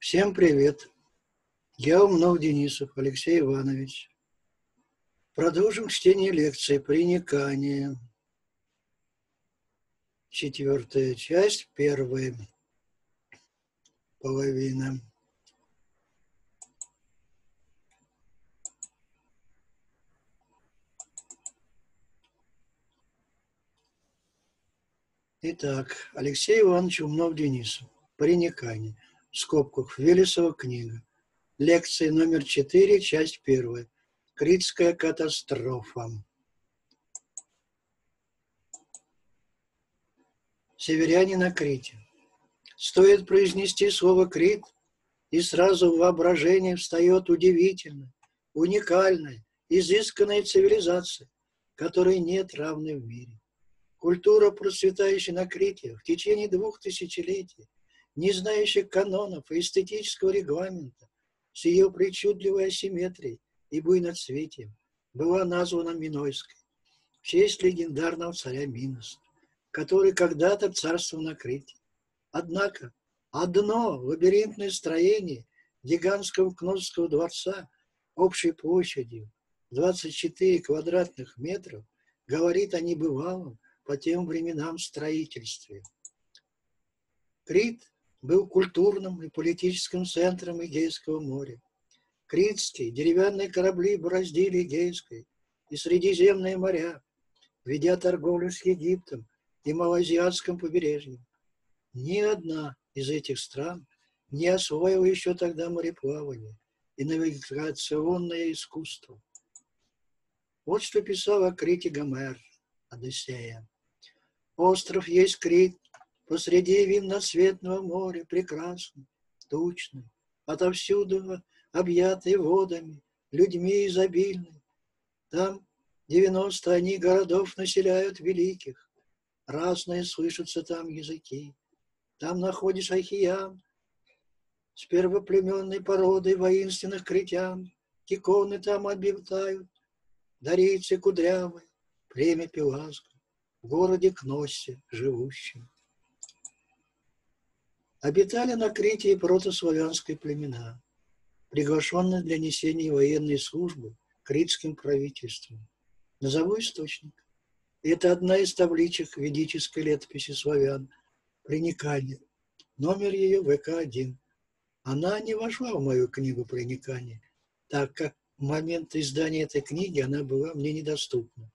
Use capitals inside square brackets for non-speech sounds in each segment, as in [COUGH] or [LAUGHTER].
Всем привет! Я Умнов Денисов Алексей Иванович. Продолжим чтение лекции «Приникание». Четвертая часть, первая половина. Итак, Алексей Иванович Умнов Денисов. Приникание в скобках Велесова книга. Лекция номер 4, часть 1. Критская катастрофа. Северяне на Крите. Стоит произнести слово «Крит», и сразу в воображении встает удивительная, уникальная, изысканная цивилизация, которой нет равной в мире. Культура, процветающая на Крите в течение двух тысячелетий, не знающих канонов и эстетического регламента, с ее причудливой асимметрией и буйноцветием, была названа Минойской в честь легендарного царя Миноса, который когда-то царствовал на Крите. Однако одно лабиринтное строение гигантского Кносского дворца общей площадью 24 квадратных метров говорит о небывалом по тем временам строительстве. Крит был культурным и политическим центром Эгейского моря. Критские деревянные корабли бороздили Эгейское и Средиземные моря, ведя торговлю с Египтом и Малоазиатским побережьем. Ни одна из этих стран не освоила еще тогда мореплавание и навигационное искусство. Вот что писал о Крите Гомер, Одиссея. Остров есть Крит, посреди винноцветного моря прекрасный, тучный, отовсюду объятый водами, людьми изобильный. Там девяносто они городов населяют великих, разные слышатся там языки. Там находишь Ахиян с первоплеменной породой воинственных критян, киконы там обитают, дарийцы кудрявые, племя Пелазга, в городе Кноссе живущим обитали на Крите и протославянские племена, приглашенные для несения военной службы критским правительством. Назову источник. Это одна из табличек ведической летописи славян «Проникание». Номер ее ВК-1. Она не вошла в мою книгу «Проникание», так как в момент издания этой книги она была мне недоступна.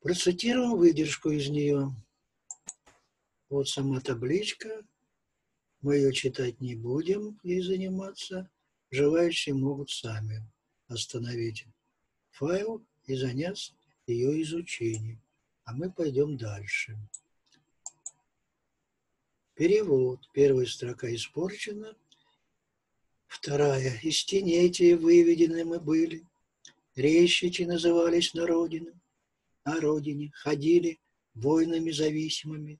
Процитирую выдержку из нее. Вот сама табличка, мы ее читать не будем и заниматься. Желающие могут сами остановить файл и заняться ее изучением. А мы пойдем дальше. Перевод. Первая строка испорчена. Вторая. Из тенетия выведены мы были. Рещичи назывались на родину. На родине ходили воинами зависимыми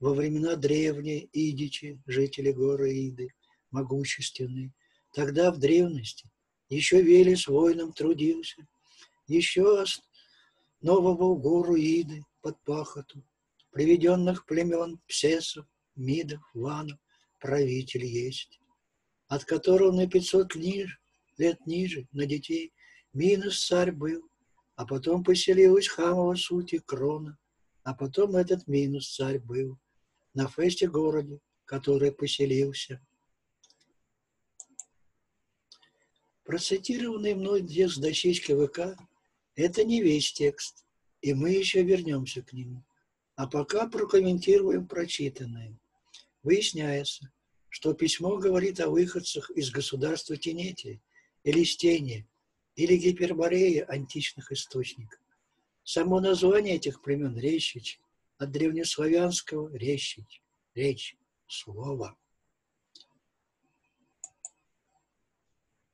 во времена древние идичи, жители горы Иды, могущественные, тогда в древности еще Велес воином трудился, еще нового гору Иды под пахоту, приведенных племен Псесов, Мидов, Ванов, правитель есть, от которого на пятьсот ниже, лет ниже, на детей, Минус царь был, а потом поселилась Хамова сути Крона, а потом этот Минус царь был на фесте городе, который поселился. Процитированный мной текст дощечки ВК – это не весь текст, и мы еще вернемся к нему. А пока прокомментируем прочитанное. Выясняется, что письмо говорит о выходцах из государства Тенетия или Стения или Гиперборея античных источников. Само название этих племен Рещич от древнеславянского речить, речь, слово.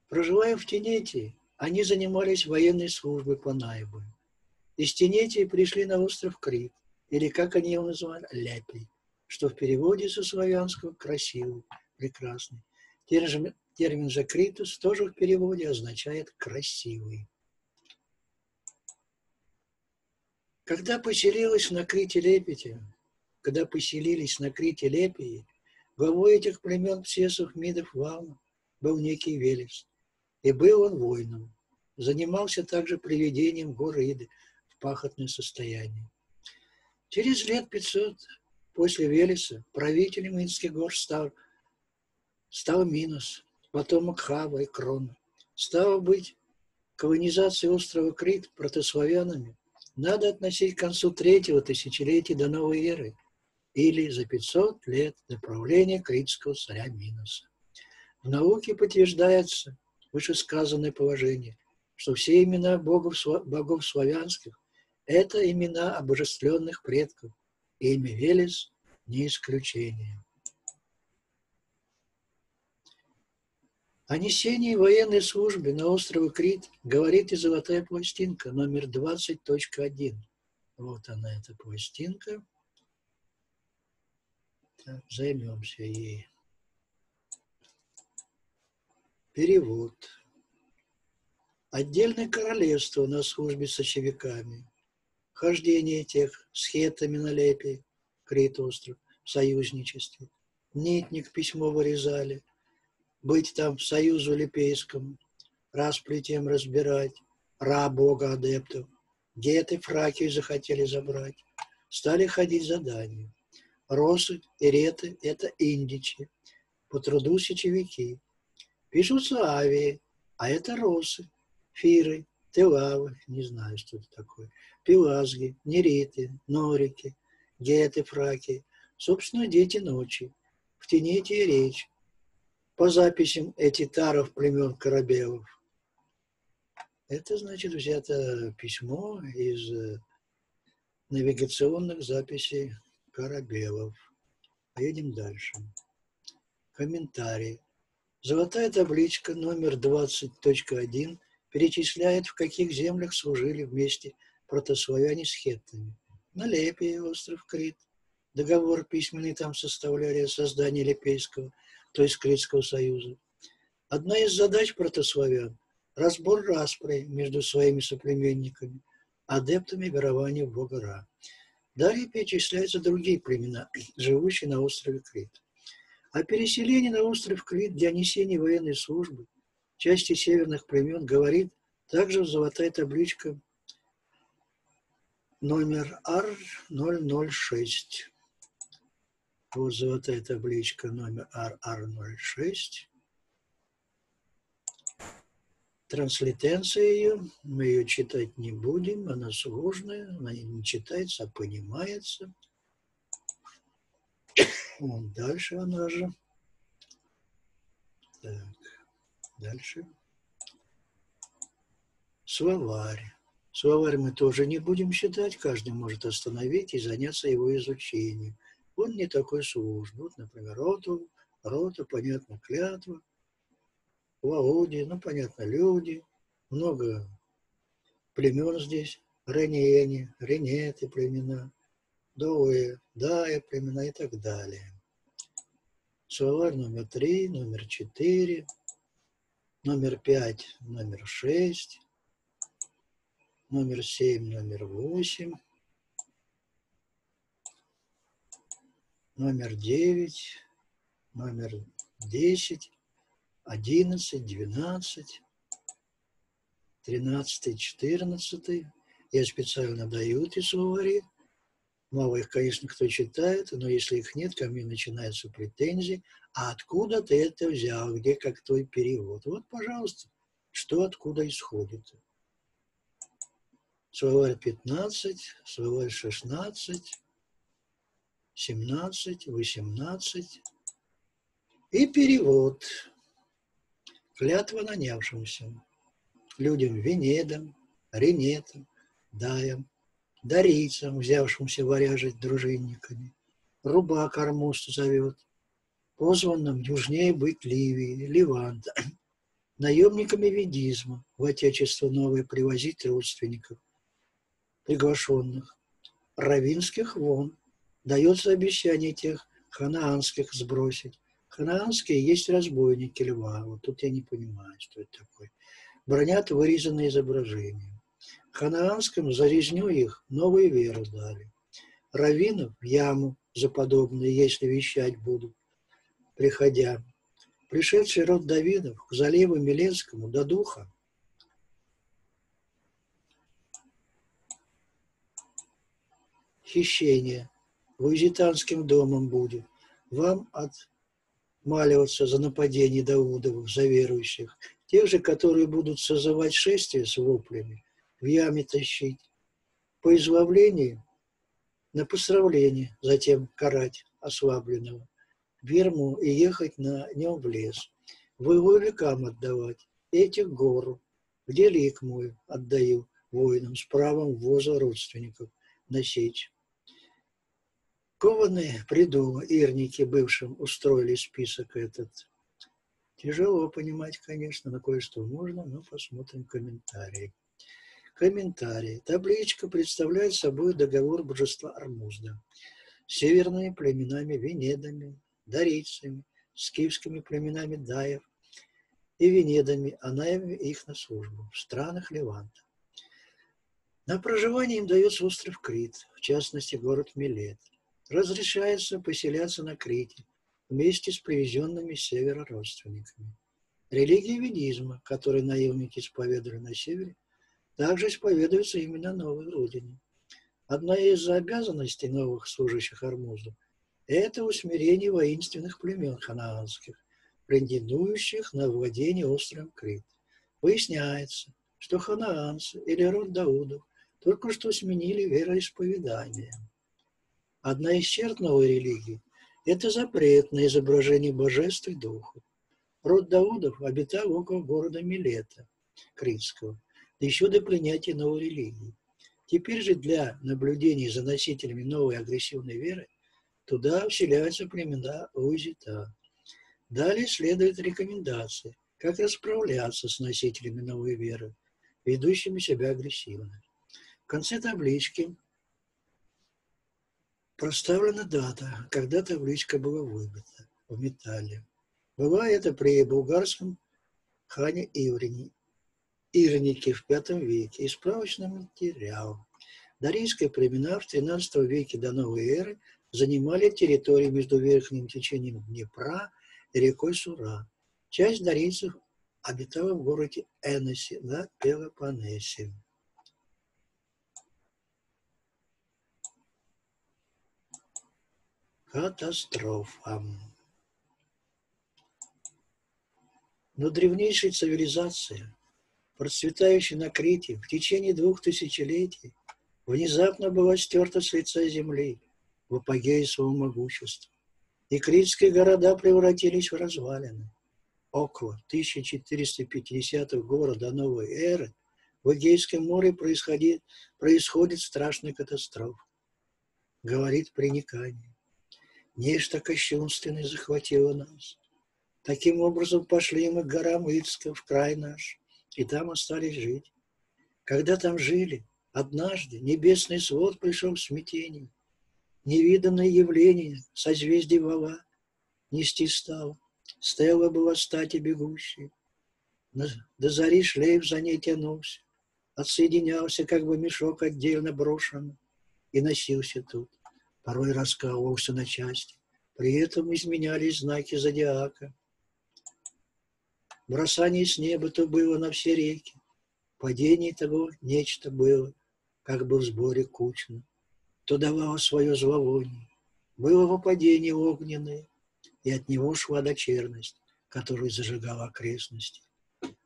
Проживая в Тенете, они занимались военной службой по Наибу. Из Тенетии пришли на остров Крит, или, как они его называли, Ляпий, что в переводе со славянского «красивый», «прекрасный». Термин, термин же «критус» тоже в переводе означает «красивый». Когда поселилась на Крите Лепите, когда поселились на Крите Лепии, Главой этих племен Псесов, Мидов, Вална был некий Велес. И был он воином. Занимался также приведением горы Иды в пахотное состояние. Через лет 500 после Велеса правителем Инских гор стал, стал Минос, потомок Хава и Крона. Стало быть, колонизация острова Крит протославянами надо относить к концу третьего тысячелетия до новой эры или за 500 лет до правления критского царя Миноса. В науке подтверждается вышесказанное положение, что все имена богов, богов славянских – это имена обожествленных предков, и имя Велес не исключение. О несении военной службы на острове Крит говорит и золотая пластинка номер 20.1. Вот она, эта пластинка. Так, займемся ей. Перевод. Отдельное королевство на службе с очевиками. Хождение тех с хетами на лепе, Крит остров, в союзничестве. Нитник письмо вырезали – быть там в союзу липейском, расплетем разбирать, ра бога адептов, геты фраки захотели забрать, стали ходить задания. Росы и реты – это индичи, по труду сечевики. Пишутся авии, а это росы, фиры, телавы, не знаю, что это такое, пилазги, нериты, норики, геты, фраки, собственно, дети ночи, в тенете и речь, по записям этитаров племен Корабелов. Это значит взято письмо из э, навигационных записей Корабелов. Поедем дальше. Комментарий. Золотая табличка номер 20.1 перечисляет, в каких землях служили вместе протославяне с хеттами. На Лепе, остров Крит. Договор письменный там составляли о создании Лепейского – то есть Критского союза. Одна из задач протославян – разбор распри между своими соплеменниками, адептами верования в Бога Ра. Далее перечисляются другие племена, живущие на острове Крит. О переселении на остров Крит для несения военной службы части северных племен говорит также золотая табличка номер R006. Вот золотая табличка номер RR06. Транслитенция ее, мы ее читать не будем, она сложная, она не читается, а понимается. Вот дальше она же. Так, дальше. Словарь. Словарь мы тоже не будем читать, каждый может остановить и заняться его изучением он не такой сложный. Вот, например, роту, рота, понятно, клятва, Володи, ну, понятно, люди, много племен здесь, Ренени, Ренеты племена, Доэ, Дая племена и так далее. Словарь номер три, номер четыре, номер пять, номер шесть, номер семь, номер восемь, номер 9, номер 10, 11, 12, 13, 14. Я специально даю эти словари. Мало их, конечно, кто читает, но если их нет, ко мне начинаются претензии. А откуда ты это взял? Где как твой перевод? Вот, пожалуйста, что откуда исходит. Словарь 15, словарь 16, 17, 18. И перевод. Клятва нанявшимся. Людям Венедам, Ренетам, Даям, Дарийцам, взявшимся варяжить дружинниками. Рубак Армуст зовет. Позванным южнее быть Ливии, Ливанта. [CLEARS THROAT] Наемниками ведизма в Отечество новое привозить родственников, приглашенных. Равинских вон, дается обещание тех ханаанских сбросить. Ханаанские есть разбойники льва. Вот тут я не понимаю, что это такое. Бронят вырезанные изображения. Ханаанским за резню их новые веры дали. Равинов в яму за подобное, если вещать будут. приходя, пришедший род Давидов к заливу Миленскому до духа, хищение Луизитанским домом будет, вам отмаливаться за нападение Даудовых, за верующих, тех же, которые будут созывать шествие с воплями, в яме тащить, по избавлению на поздравление, затем карать ослабленного, в ерму и ехать на нем в лес, воевикам отдавать, этих гору, где лик мой отдаю воинам с правом ввоза родственников на сечь. Кованые приду, ирники бывшим устроили список этот. Тяжело понимать, конечно, на кое-что можно, но посмотрим комментарии. Комментарий. Табличка представляет собой договор божества Армузда северными племенами Венедами, Дарийцами, скифскими племенами Даев и Венедами, а наявами их на службу в странах Леванта. На проживание им дается остров Крит, в частности город Милет. Разрешается поселяться на Крите вместе с привезенными с севера родственниками. Религия ведизма, которую наемники исповедовали на севере, также исповедуется именно новой родине. Одна из обязанностей новых служащих Армуза – это усмирение воинственных племен ханаанских, претендующих на владение островом Крит. Выясняется, что ханаанцы или род Даудов только что сменили вероисповедание. Одна из черт новой религии – это запрет на изображение божеств и духов. Род Даудов обитал около города Милета, Критского, еще до принятия новой религии. Теперь же для наблюдений за носителями новой агрессивной веры туда вселяются племена Узита. Далее следует рекомендации, как расправляться с носителями новой веры, ведущими себя агрессивно. В конце таблички проставлена дата, когда табличка была выбита в металле. Была это при булгарском хане Иврине Ирники в V веке и справочный материал. Дарийские племена в XIII веке до новой эры занимали территорию между верхним течением Днепра и рекой Сура. Часть дарийцев обитала в городе Эносе на Пелопоннесе. Катастрофа. Но древнейшая цивилизация процветающий на Крите в течение двух тысячелетий, внезапно была стерта с лица земли в апогее своего могущества. И критские города превратились в развалины. Около 1450 года до новой эры в Эгейском море происходит, происходит страшная катастрофа. Говорит приникание. Нечто кощунственное захватило нас. Таким образом пошли мы к горам Ильска в край наш, и там остались жить. Когда там жили, однажды небесный свод пришел в смятение. Невиданное явление, созвездие вала, нести стал. Стелла была стати бегущей. До зари шлейф за ней тянулся, отсоединялся, как бы мешок отдельно брошенный, и носился тут. Порой раскалывался на части. При этом изменялись знаки зодиака. Бросание с неба то было на все реки. Падение того нечто было, как бы в сборе кучно. То давало свое зловоние. Было выпадение огненное, и от него шла дочерность, которая зажигала окрестности.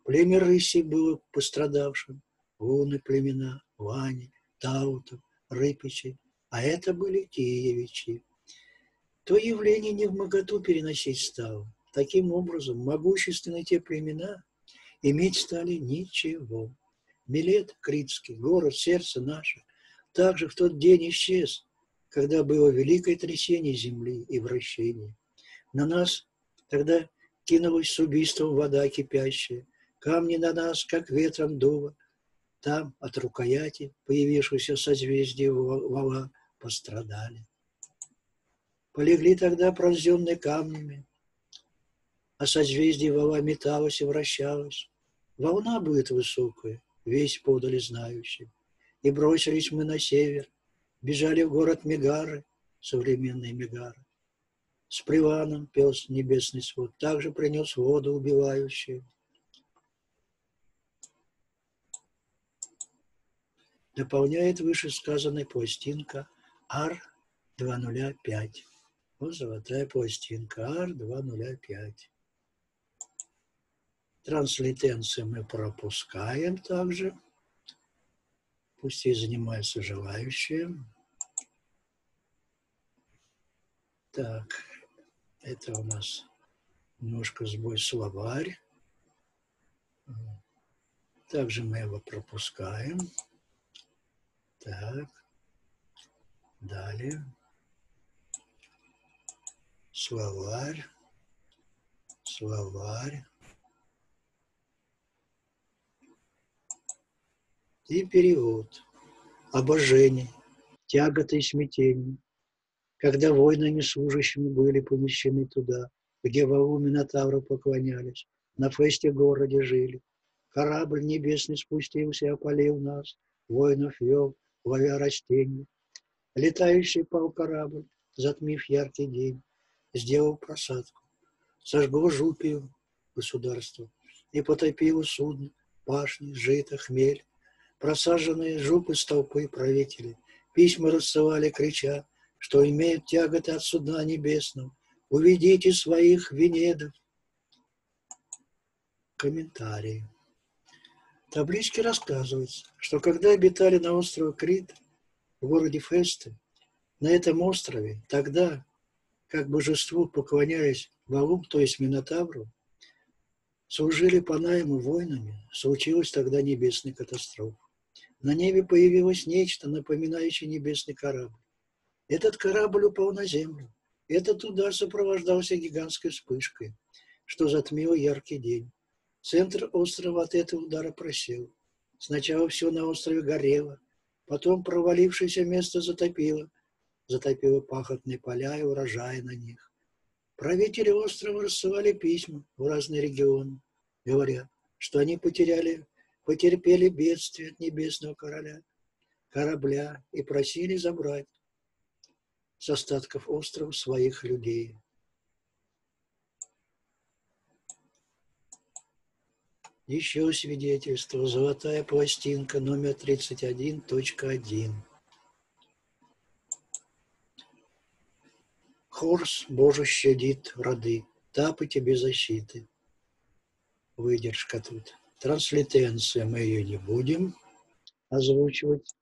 Племя рыси было пострадавшим, луны племена, Вани, Таутов, Рыпичи, а это были Киевичи. То явление не в моготу переносить стало, Таким образом, могущественные те племена иметь стали ничего. Милет Критский, город, сердце наше, также в тот день исчез, когда было великое трясение земли и вращение. На нас тогда кинулась с убийством вода кипящая, камни на нас, как ветром дуло. Там от рукояти, появившегося созвездия вала, пострадали. Полегли тогда пронзенные камнями, а созвездие вала металось и вращалось. Волна будет высокая, весь подали знающим. И бросились мы на север, бежали в город Мегары, современные Мегары. с приваном пес небесный свод, также принес воду убивающую. Дополняет вышесказанный пластинка АР-205. Вот золотая пластинка АР-205. Транслитенции мы пропускаем также. Пусть и занимаются желающие. Так, это у нас немножко сбой словарь. Также мы его пропускаем. Так. Далее. Словарь. Словарь. И перевод. Обожение, тяготы и смятение когда воинами служащими были помещены туда, где вову Минотавру поклонялись, на фесте городе жили. Корабль небесный спустился опалил нас, воинов вел, ловя растения. Летающий пал корабль, затмив яркий день, сделал просадку. Сожгло жупию государство и потопило судно, пашни, жито, хмель. Просаженные жупы столпы правители письма рассылали, крича, что имеют тяготы от суда небесного. Уведите своих венедов. Комментарии. В табличке рассказывается, что когда обитали на острове Крит, в городе Фесте, на этом острове, тогда, как божеству поклонялись Валум, то есть Минотавру, служили по найму воинами, случилась тогда небесная катастрофа. На небе появилось нечто, напоминающее небесный корабль. Этот корабль упал на землю. Этот удар сопровождался гигантской вспышкой, что затмило яркий день. Центр острова от этого удара просел. Сначала все на острове горело, потом провалившееся место затопило. Затопило пахотные поля и урожаи на них. Правители острова рассылали письма в разные регионы, говоря, что они потеряли, потерпели бедствие от небесного короля, корабля и просили забрать с остатков острова своих людей. Еще свидетельство. Золотая пластинка номер 31.1. Хорс, Боже, щадит роды, тапы тебе защиты. Выдержка тут. Транслитенция мы ее не будем озвучивать.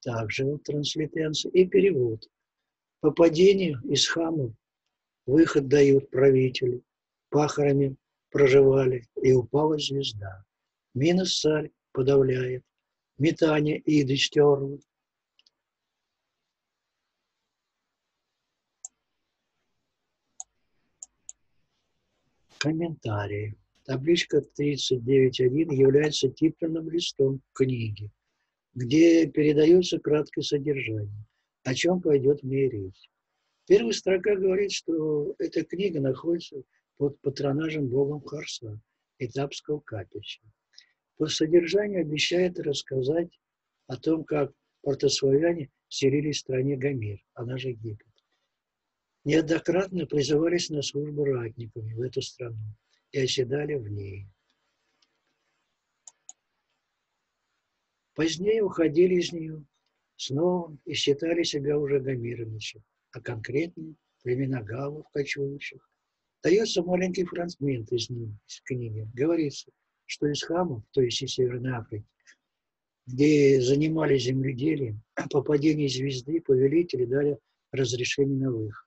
Также вот транслитенция и перевод. По падению из хамов выход дают правители, пахарами проживали, и упала звезда. Минус царь подавляет, метание иды стерло. Комментарии. Табличка 39.1 является титульным листом книги, где передается краткое содержание о чем пойдет мне речь. Первая строка говорит, что эта книга находится под патронажем богом Харса, этапского капища. По содержанию обещает рассказать о том, как портославяне селились в стране Гамир, она же Египет. Неоднократно призывались на службу ратниками в эту страну и оседали в ней. Позднее уходили из нее снова и считали себя уже гомировичем, а конкретнее племена галлов, кочующих. Дается маленький фрагмент из, ним, из книги. Говорится, что из хамов, то есть из Северной Африки, где занимались земледелием, [CLEARS THROAT] по падению звезды повелители дали разрешение на выход.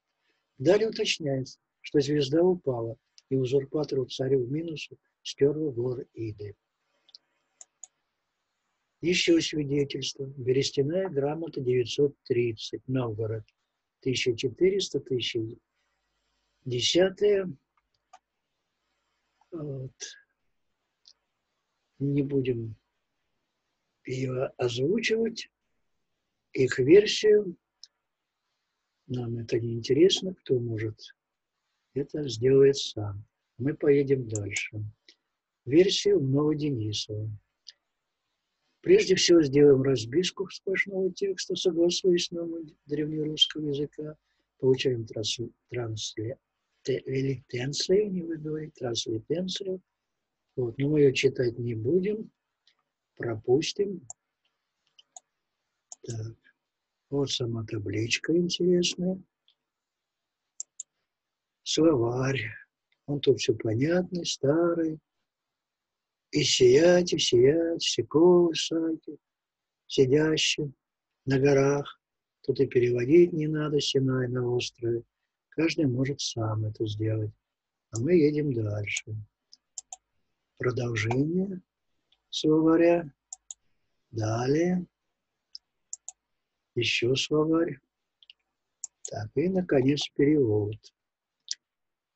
Далее уточняется, что звезда упала, и узурпатору царю минусу стерла горы Иды. Еще свидетельство. Берестяная грамота 930, Новгород. 1400, 1010. Вот. Не будем ее озвучивать. Их версию. Нам это не интересно. Кто может это сделает сам. Мы поедем дальше. Версию Новоденисова. Прежде всего сделаем разбивку сплошного текста, согласуясь с нормой древнерусского языка, получаем трансли, транслитенцию, не буду говорить, транслитенцию. Вот, но мы ее читать не будем, пропустим. Так, вот сама табличка интересная. Словарь. Он тут все понятный, старый. И сиять, и сиять, секо, саки, сидящий на горах. Тут и переводить не надо, Синай на острове. Каждый может сам это сделать. А мы едем дальше. Продолжение словаря. Далее. Еще словарь. Так, и, наконец, перевод.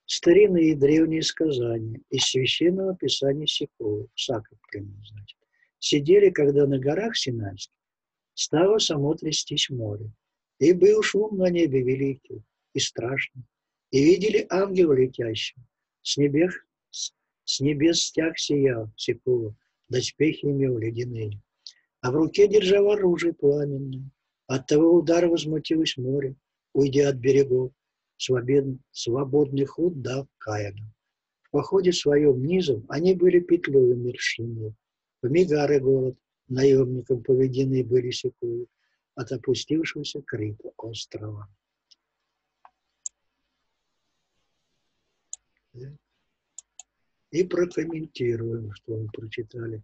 Старинные и древние сказания из священного писания Сикова, Саков, примерно, значит, сидели, когда на горах Синайских стало само трястись море, и был шум на небе великий и страшный, и видели ангела летящего, с небес, с небес стяг сиял Сикова, доспехи имел ледяные, а в руке держал оружие пламенное. От того удара возмутилось море, уйдя от берегов, свободный, свободный ход дав Каину. В походе своем низом они были петлей мершины. В Мигары город наемникам поведены были секуи от опустившегося Крита острова. И прокомментируем, что мы прочитали.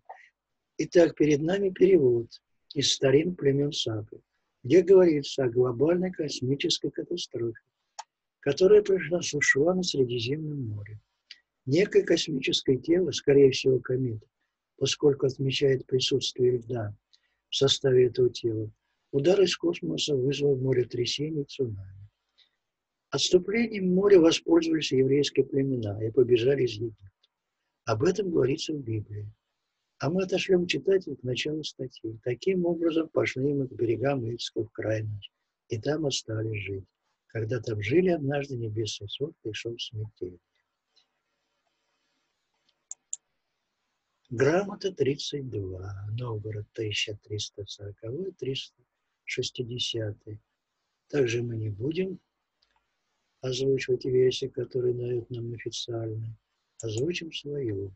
Итак, перед нами перевод из старин племен Сапы, где говорится о глобальной космической катастрофе, которая произошла на Средиземном море. Некое космическое тело, скорее всего комета, поскольку отмечает присутствие льда в составе этого тела, удар из космоса вызвал моретрясение и цунами. Отступлением моря воспользовались еврейские племена и побежали из Египта. Об этом говорится в Библии. А мы отошлем читателя к началу статьи. Таким образом пошли мы к берегам Ильского крайна, и там остались жить. Когда там жили однажды небесный суд, пришел смертельный. Грамота 32, Новгород 1340-360. Также мы не будем озвучивать версии, которые дают нам официально. Озвучим свою.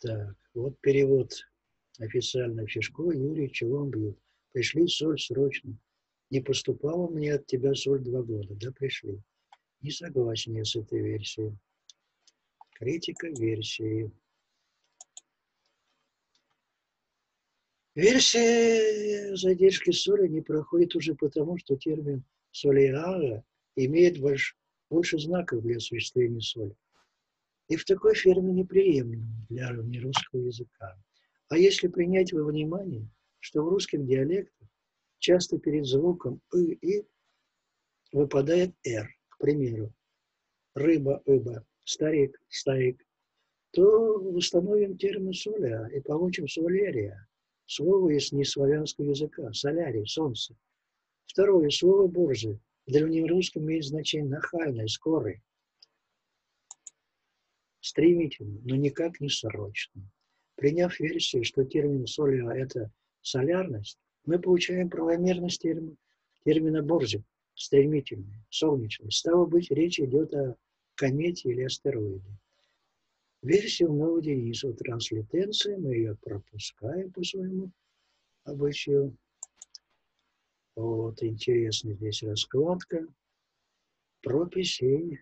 Так, вот перевод официально в Чешко. Юрий, чего он бьет? Пришли соль срочно. Не поступала мне от тебя соль два года, да пришли. Не согласен я с этой версией. Критика версии. Версия задержки соли не проходит уже потому, что термин солиара имеет больш, больше знаков для осуществления соли. И в такой форме неприемлем для русского языка. А если принять во внимание, что в русском диалекте часто перед звуком «ы» и выпадает «р», к примеру, рыба, ыба, старик, старик, то установим термин соля и получим солерия. Слово из неславянского языка, солярий, солнце. Второе слово борзы в древнерусском имеет значение нахальное, скорый. Стремительно, но никак не срочно. Приняв версию, что термин солиа – это солярность, мы получаем правомерность термина, термина борзик, стремительный, солнечный. Стало быть, речь идет о комете или астероиде. Версия нового Денисова транслитенция, мы ее пропускаем по своему обычаю. Вот, интересно здесь раскладка. Прописей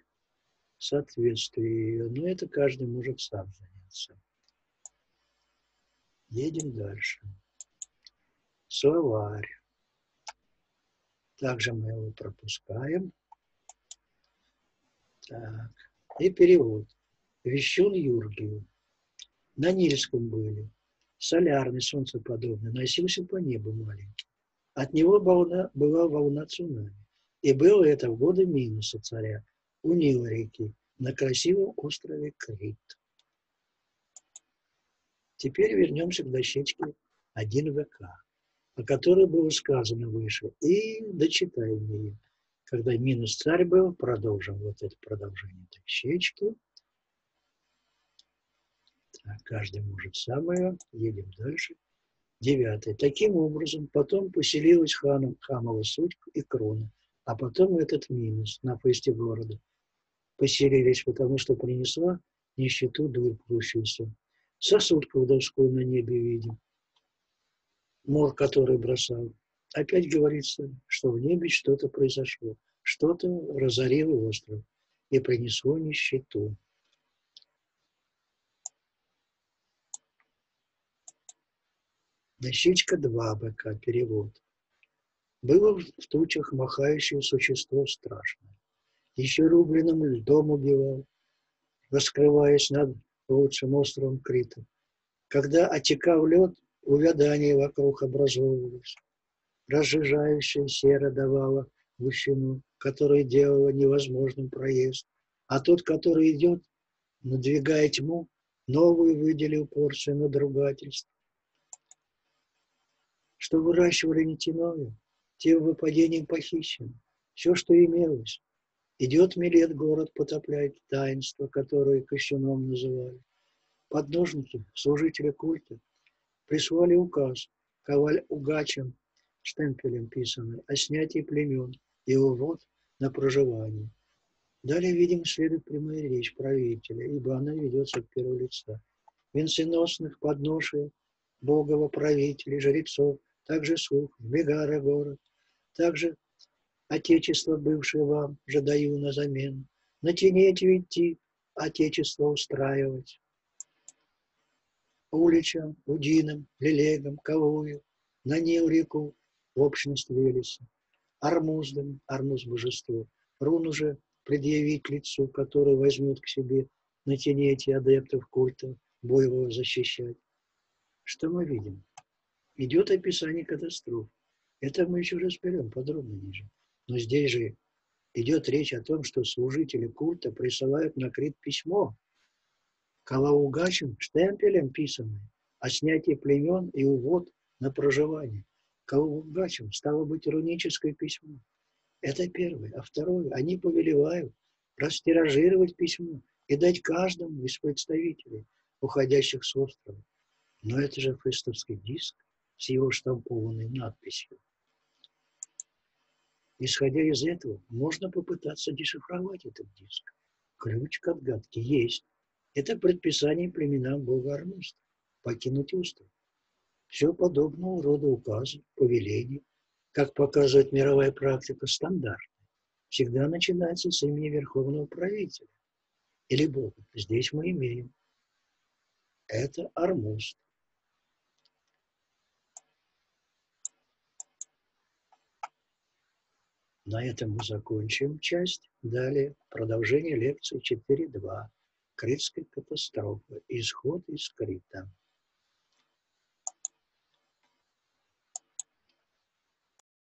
соответствии. Но это каждый может сам заняться. Едем дальше словарь. Также мы его пропускаем. Так. И перевод. Вещун Юргию. На Нильском были. Солярный, солнцеподобный, носился по небу маленький. От него волна, была волна цунами. И было это в годы минуса царя у Нила реки на красивом острове Крит. Теперь вернемся к дощечке 1 ВК о которой было сказано выше, и дочитаем ее. Когда минус царь был, продолжим вот это продолжение дощечки. Так, каждый может самое. Едем дальше. Девятое. Таким образом, потом поселилась ханом Хамова суть и крона а потом этот минус на фесте города. Поселились, потому что принесла нищету дурь плющуюся. Сосуд колдовской на небе видим, мор, который бросал. Опять говорится, что в небе что-то произошло, что-то разорило остров и принесло нищету. Дощечка два быка, перевод. Было в тучах махающее существо страшное. Еще рубленым льдом убивал, раскрываясь над лучшим островом Крита. Когда отекал лед, увядание вокруг образовывалось. Разжижающая сера давала гущину, которая делала невозможным проезд. А тот, который идет, надвигая тьму, новую выделил порцию надругательств что выращивали нетяное, тем выпадением похищено. Все, что имелось. Идет Милет, город потопляет таинство, которое кощуном называли. Подножники, служители культа, прислали указ, коваль угачем, штемпелем писанный, о снятии племен и увод на проживание. Далее, видимо, следует прямая речь правителя, ибо она ведется от первого лица. Венценосных подношей, богово правителей, жрецов, также слух, Мегара город, также Отечество, бывшее вам, же даю на замену. На Тенете идти, Отечество устраивать. Уличам, Удинам, Лелегам, Калую, на Нил реку, в общность Велеса. Армуздам, Армуз божество, рун уже предъявить лицу, который возьмет к себе на Тенете адептов культа, боевого защищать. Что мы видим? Идет описание катастроф. Это мы еще разберем подробно ниже. Но здесь же идет речь о том, что служители культа присылают на Крит письмо, Калаугачем штемпелем писанное о снятии племен и увод на проживание. Калаугачем стало быть руническое письмо. Это первое. А второе, они повелевают растиражировать письмо и дать каждому из представителей, уходящих с острова. Но это же фестовский диск с его штампованной надписью. Исходя из этого, можно попытаться дешифровать этот диск. Ключ к отгадке есть. Это предписание племенам бога Арнуста покинуть остров. Все подобного рода указы, повеления, как показывает мировая практика, стандартная. Всегда начинается с имени Верховного Правителя или Бога. Здесь мы имеем. Это Армуст. На этом мы закончим часть. Далее продолжение лекции 4.2. Критская катастрофа. Исход из Крита.